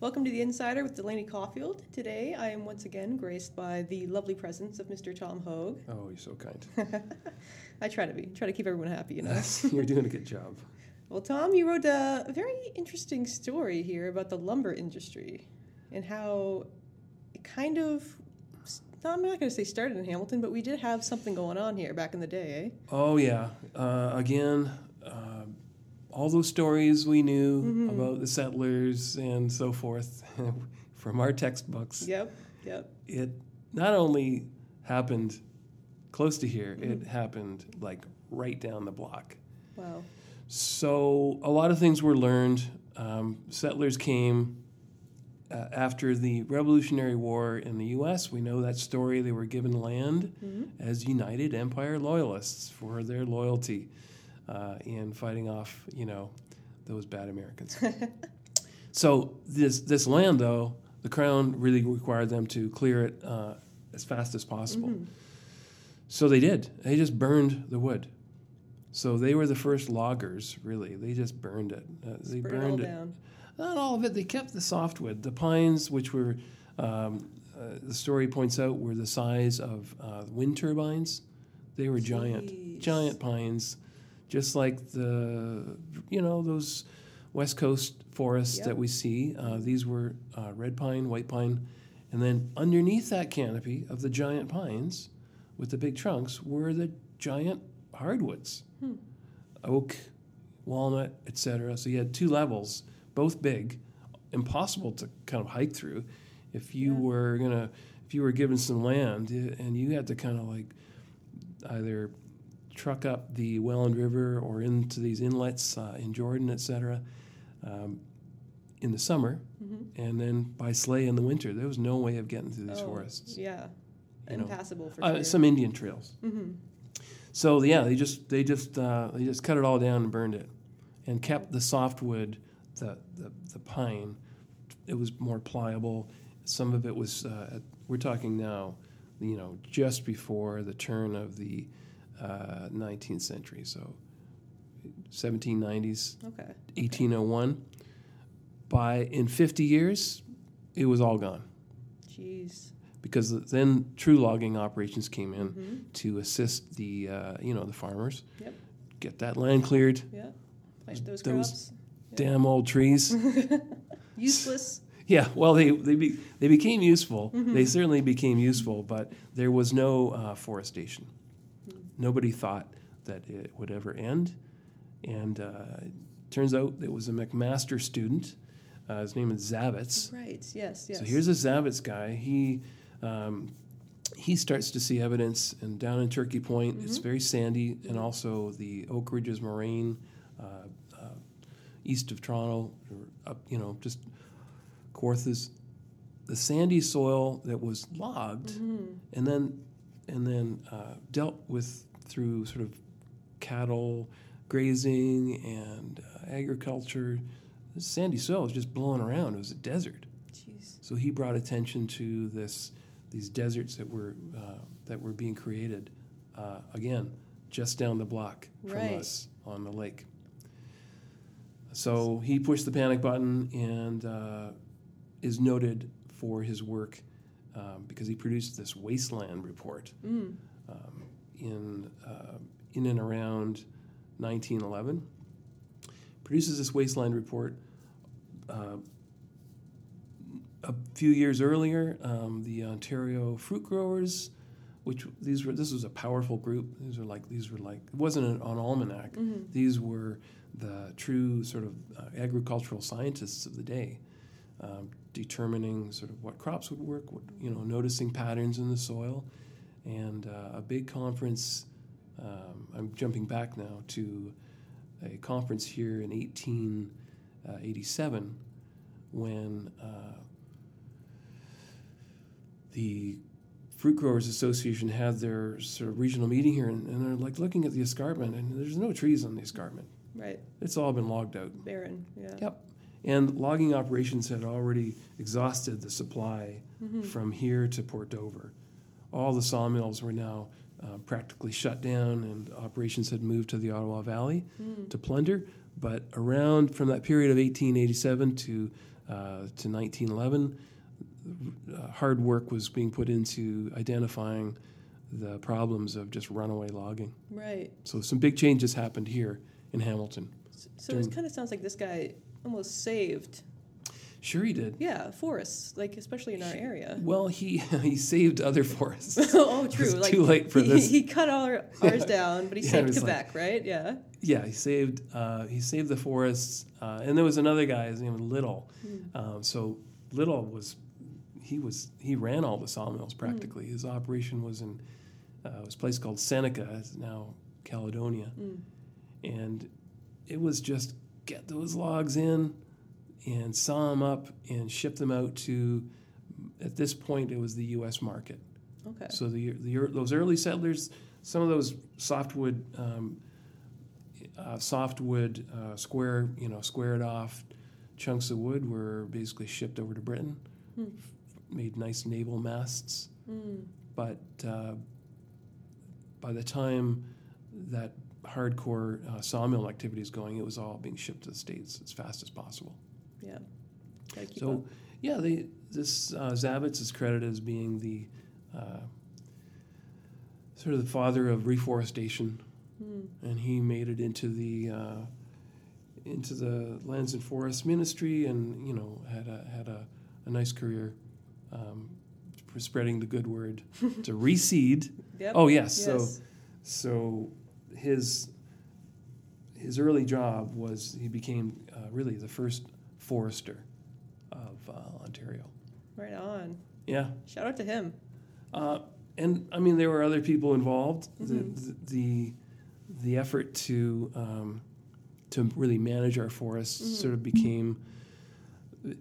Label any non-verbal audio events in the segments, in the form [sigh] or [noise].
Welcome to the Insider with Delaney Caulfield. Today I am once again graced by the lovely presence of Mr. Tom Hogue. Oh, you're so kind. [laughs] I try to be, try to keep everyone happy, you know. [laughs] you're doing a good job. Well, Tom, you wrote a very interesting story here about the lumber industry and how it kind of. I'm not going to say started in Hamilton, but we did have something going on here back in the day, eh? Oh yeah. Uh, again, all those stories we knew Mm-hmm. about the settlers and so forth [laughs] from our textbooks. Yep, yep. It not only happened close to here, Mm-hmm. it happened like right down the block. Wow. So a lot of things were learned. Um, settlers came uh, after the Revolutionary War in the U.S. We know that story. They were given land as United Empire loyalists for their loyalty uh, in fighting off, you know, those bad Americans. [laughs] so this this land, though, the crown really required them to clear it uh, as fast as possible. So they did. They just burned the wood. So they were the first loggers, really. They just burned it. Uh, they Burn burned it. down. Not all of it. They kept the softwood. The pines, which were, um, uh, the story points out, were the size of uh, wind turbines. They were giant, Jeez. giant pines, just like the, you know, those West Coast forests Yep. that we see. Uh, these were uh, red pine, white pine, and then underneath that canopy of the giant pines, with the big trunks, were the giant hardwoods, oak, walnut, etc. So you had two levels, both big, impossible to kind of hike through. If you Yeah. were gonna, if you were given some land eh, and you had to kind of like either truck up the Welland River or into these inlets uh, in Jordan, etc. Um, in the summer, Mm-hmm. and then by sleigh in the winter, there was no way of getting through these Oh, forests. Yeah. you know. Impassable for Uh. Some Indian trails. mm-hmm. So yeah, they just they just uh, they just cut it all down and burned it, and kept the softwood, the the, the pine. It was more pliable. Some of it was. Uh, we're talking now, you know, just before the turn of the uh, 19th century. So 1790s, Okay. 1801. By in 50 years, it was all gone Jeez. because then true logging operations came in Mm-hmm. to assist the uh, you know the farmers Yep. get that land cleared Yeah. Plant those, Those- crops. damn old trees [laughs] Useless. yeah well they they, be, they became useful they certainly became useful but there was no uh, forestation nobody thought that it would ever end and uh, turns out it was a mcmaster student uh, his name is zavitz Right. Yes. Yes. So here's a Zavitz guy. He um, he starts to see evidence, and down in Turkey Point, it's very sandy, and also the Oak Ridges Moraine, uh, uh, east of Toronto, or up, you know, just Kawarthas, the sandy soil that was logged, and then and then uh, dealt with through sort of cattle grazing and uh, agriculture. Sandy soil was just blowing around. It was a desert. Jeez. So he brought attention to this, these deserts that were uh, that were being created, uh, again, just down the block from Right. us on the lake. So he pushed the panic button and uh, is noted for his work um, because he produced this wasteland report Mm. um, in uh, in and around 1911. Produces this wasteland report. Uh, a few years earlier, um, the Ontario fruit growers, which these were this was a powerful group. These were like these were like it wasn't an, an almanac. Mm-hmm. These were the true sort of uh, agricultural scientists of the day, um, determining sort of what crops would work, what, you know, noticing patterns in the soil, and uh, a big conference. Um, I'm jumping back now to a conference here in 1887 when uh, the Fruit Growers Association had their sort of regional meeting here, and, and they're like looking at the escarpment, and there's no trees on the escarpment. Right. It's all been logged out. Barren. Yeah. Yep. And logging operations had already exhausted the supply from here to Port Dover. All the sawmills were now uh, practically shut down, and operations had moved to the Ottawa Valley to plunder. But around from that period of 1887 to uh, to 1911, uh, hard work was being put into identifying the problems of just runaway logging. Right. So some big changes happened here in Hamilton. S- So it kind of sounds like this guy almost saved, Sure, he did. yeah, forests, like especially in our area. Well, he [laughs] he saved other forests. [laughs] oh, true. [laughs] Like too late for he, this. He cut all our, ours down, but he Yeah, saved was like- Quebec, right? Yeah. yeah, he saved uh, he saved the forests, uh, and there was another guy. His name was Little. Hmm. Um, so Little was he was he ran all the sawmills practically. His operation was in uh, was a place called Seneca, it's now Caledonia, Mm. and it was just get those logs in and saw them up and shipped them out to. At this point, it was the U.S. market. Okay. So the, the those early settlers, some of those softwood, um, uh, softwood uh, square, you know, squared off chunks of wood were basically shipped over to Britain, Hmm. made nice naval masts. Mm. But uh, by the time that hardcore uh, sawmill activity is going, it was all being shipped to the states as fast as possible. Yeah. So, up. yeah, they, this uh, Zavitz is credited as being the uh, sort of the father of reforestation, Mm. and he made it into the uh, into the Lands and Forests Ministry, and you know had a had a, a nice career um, for spreading the good word [laughs] to reseed. Yep. Oh yes, so so his his early job was he became uh, really the first forester of uh, Ontario. Right on. Yeah, Shout out to him. uh, and I mean there were other people involved. Mhm. The, the the effort to um, to really manage our forests Mhm. sort of became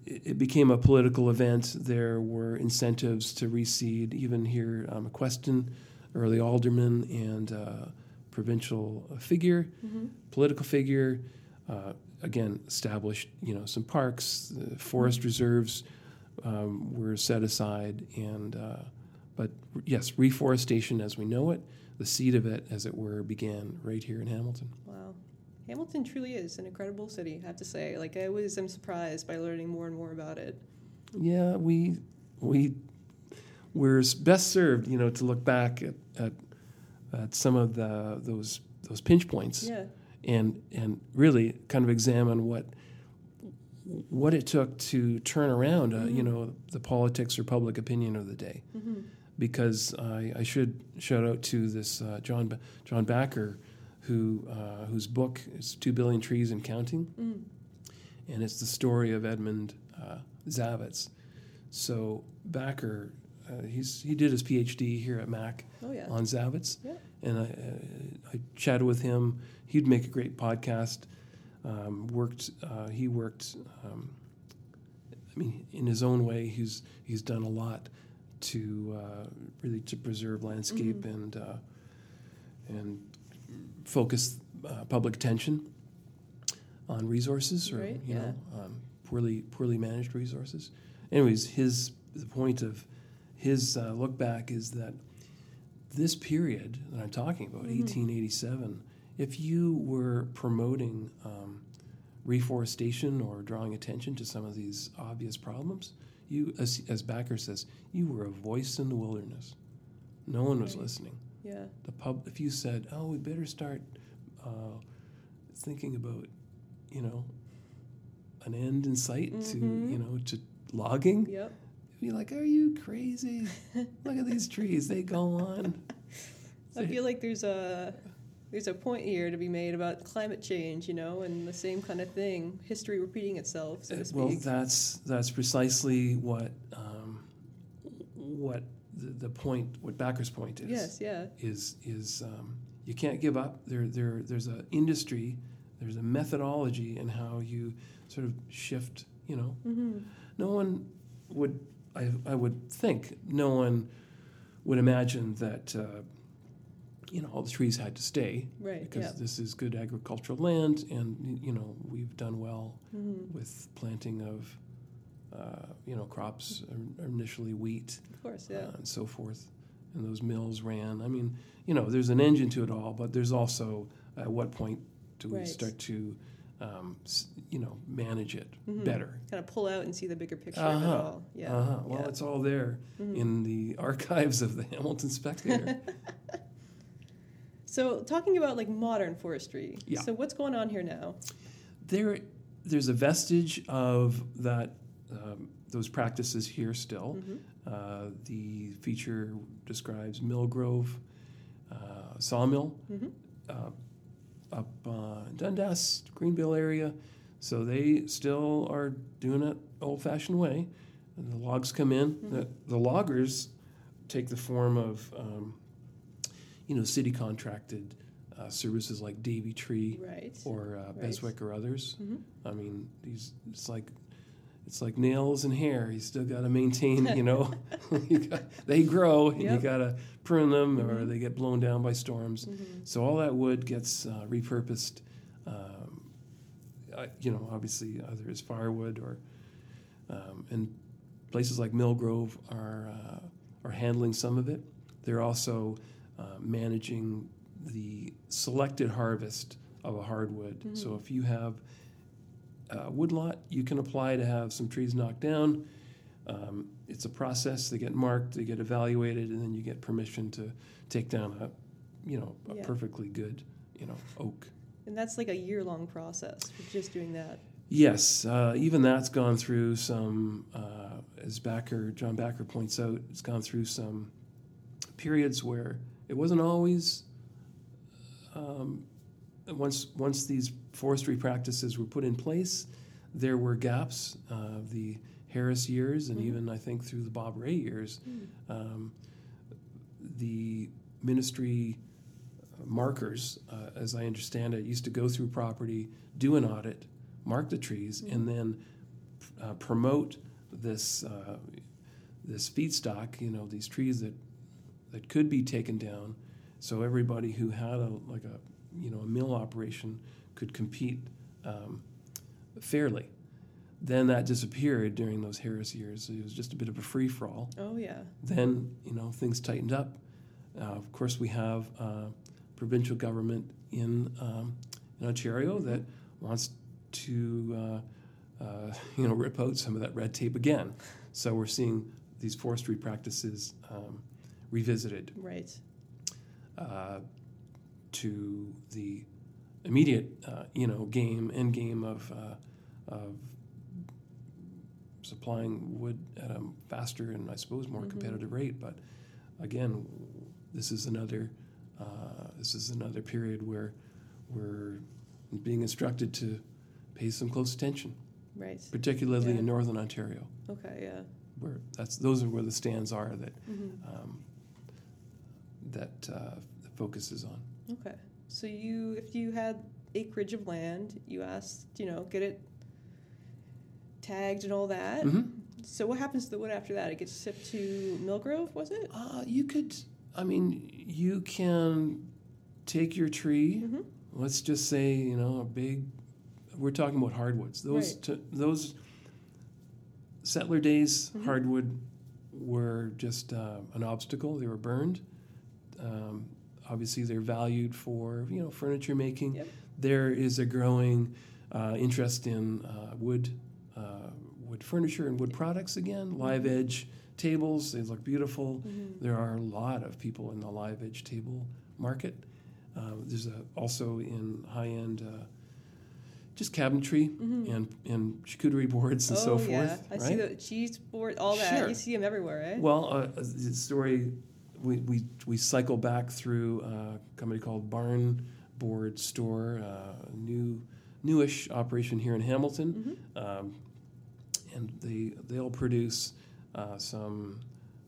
it became a political event. There were incentives to reseed, even here, um, Queston, early alderman and uh, provincial figure, hmm political figure. Uh, again, established you know some parks, uh, forest reserves um, were set aside, and uh, but yes, reforestation as we know it, the seed of it, as it were, began right here in Hamilton. Wow. Hamilton truly is an incredible city, I have to say. Like, I always am surprised by learning more and more about it. Yeah, we we we're best served, you know, to look back at, at, at some of the those those pinch points Yeah. And and really kind of examine what what it took to turn around, uh, you Mhm. know, the politics or public opinion of the day. hmm Because I, I should shout out to this uh, John Ba- John Bacher, who uh, whose book is Two Billion Trees and Counting Mm. and it's the story of Edmund uh, Zavitz. So Bacher, uh, he's he did his PhD here at Mac Oh, yeah. on Zavitz, Yeah. and I, uh, I chatted with him. He'd make a great podcast. Um, worked uh, he worked. Um, I mean, in his own way, he's he's done a lot to uh, really to preserve landscape Mhm. and uh, and focus uh, public attention on resources or Right, you yeah. know um, poorly poorly managed resources. Anyways, his the point of his uh, look back is that this period that I'm talking about, Mhm. 1887, if you were promoting um, reforestation or drawing attention to some of these obvious problems, you, as, as Bacher says, you were a voice in the wilderness. No one was Right. listening. Yeah. The pub, if you said, "Oh, we better start uh, thinking about," you know, an end in sight to Mhm. you know to logging, Yep. Be like, "Are you crazy? Look at these trees; they go on." [laughs] I feel like there's a there's a point here to be made about climate change, you know, and the same kind of thing, history repeating itself, so to speak. Well, that's that's precisely what um, what the, the point, what Bacher's point is. yes, yeah. Is is um, you can't give up. There there there's an industry, there's a methodology in how you sort of shift. You know, hmm no one would I I would think no one would imagine that. Uh, you know, all the trees had to stay Right. because yeah. this is good agricultural land, and you know we've done well hmm with planting of, uh, you know, crops, initially wheat Of course, yeah. uh, and so forth. And those mills ran. I mean, you know, there's an engine to it all, but there's also at what point do we Right. start to um, you know, manage it better. Kind of pull out and see the bigger picture Uh-huh. of it all. Yeah. Uh-huh. Well, yeah. Mm-hmm. it's all there in the [laughs] archives of the Hamilton Spectator. [laughs] So talking about like modern forestry. Yeah. So what's going on here now? there, there's a vestige of that um, those practices here still. Mm-hmm. Uh, the feature describes Millgrove uh, sawmill Mhm. uh, up uh, Dundas, Greensville area. So they still are doing it old-fashioned way. And the logs come in. The, the loggers take the form of, um, you know, city contracted uh, services like Davey Tree Right. or uh, Right. Beswick or others. Mhm. I mean, these it's like it's like nails and hair. You still got to maintain. You know, [laughs] [laughs] you got, they grow and you got to prune them, or Mhm. they get blown down by storms. Mhm. So all that wood gets uh, repurposed. Um, uh, you know, obviously either as firewood or um, and places like Millgrove are uh, are handling some of it. They're also uh, managing the selected harvest of a hardwood. So if you have a woodlot, you can apply to have some trees knocked down. Um, it's a process. They get marked, they get evaluated, and then you get permission to take down a, you know, a Yeah. perfectly good, you know, oak. And that's like a year long process for just doing that. Yes, uh, even that's gone through some, uh, as Bacher, John Bacher points out, it's gone through some periods where it wasn't always. Um, once once these forestry practices were put in place, there were gaps. Uh, the Harris years, and Mhm. even I think through the Bob Rae years, um, the ministry markers, uh, as I understand it, used to go through property, do an audit, mark the trees, and then uh, promote this uh, this feedstock. You know, these trees that that could be taken down, so everybody who had a like a you know a mill operation could compete um, fairly. Then that disappeared during those Harris years. It was just a bit of a free for all Oh yeah. then you know things tightened up. Uh, of course, we have uh, provincial government in um, in Ontario that wants to uh, uh, [laughs] you know rip out some of that red tape again. So we're seeing these forestry practices um, revisited Right. To the immediate uh, you know game end game of uh, of supplying wood at a faster and I suppose more Mhm. competitive rate. But again, this is another uh, this is another period where we're being instructed to pay some close attention, Right. particularly Yeah. in northern Ontario, Okay. Yeah. where that's those are where the stands are that hmm um, that uh, the focus is on. Okay. So you, if you had acreage of land, you asked, you know, get it tagged and all that. Mhm. So what happens to the wood after that? It gets shipped to Millgrove, was it? Uh, you could, I mean, you can take your tree. Mm-hmm. Let's just say, you know, a big. We're talking about hardwoods. Those Right. t- those settler days Mhm. hardwood were just uh, an obstacle. They were burned. Um, obviously, they're valued for you know furniture making. Yep. There is a growing uh, interest in uh, wood, uh, wood furniture and wood products again. Live edge tables, they look beautiful. Mm-hmm. There are a lot of people in the live edge table market. Uh, there's a, also in high end, uh, just cabinetry Mhm. and, and charcuterie boards and oh so forth. yeah, I right? see the cheese board, all that. Sure. You see them everywhere, eh? Well, uh, the story we, we, we cycle back through a company called Barn Board Store, uh, new newish operation here in Hamilton, hmm um, and they they'll produce uh, some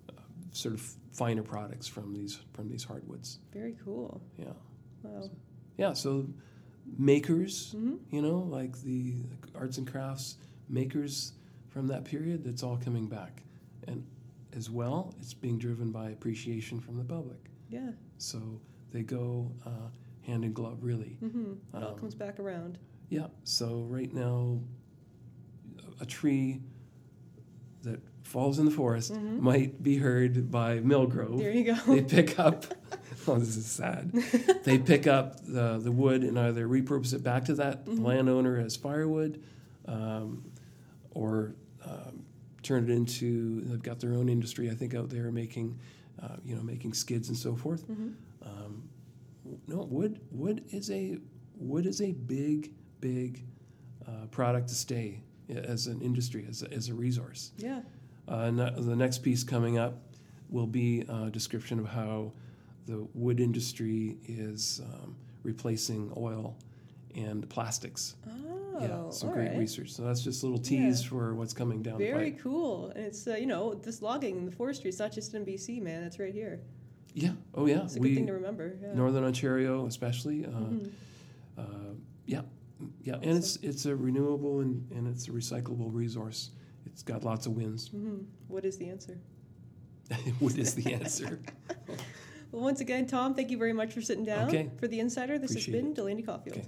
uh, sort of finer products from these from these hardwoods. Very cool. Yeah, Wow. yeah. So makers, hmm you know, like the arts and crafts makers from that period, that's all coming back. And as well, it's being driven by appreciation from the public. Yeah. So they go uh, hand in glove, really. hmm It all Um, comes back around. Yeah, so right now, a tree that falls in the forest Mhm. might be heard by Millgrove. There you go. [laughs] They pick up [laughs] oh, this is sad. [laughs] they pick up the, the wood and either repurpose it back to that Mm-hmm. landowner as firewood um, or um, turn it into, they've got their own industry, I think, out there making, uh, you know, making skids and so forth. Mm-hmm. Um, no, wood, wood is a, wood is a big, big uh, product to stay as an industry, as a, as a resource. Yeah. Uh, the next piece coming up will be a description of how the wood industry is um, replacing oil and plastics. Oh, yeah, some great right. research. So that's just a little tease Yeah. for what's coming down the Very cool. And it's, uh, you know, this logging, in the forestry, it's not just in BC, man. It's right here. Yeah. Oh yeah. It's a good thing to remember. Yeah. Northern Ontario, especially. Uh, Mhm. uh, yeah. Yeah. And it's it's a renewable and, and it's a recyclable resource. It's got lots of wins. Mhm. What is the answer? [laughs] what is the answer? [laughs] Well, once again, Tom, thank you very much for sitting down Okay. for the Insider. This Appreciate has been Delaney Caulfield. Okay.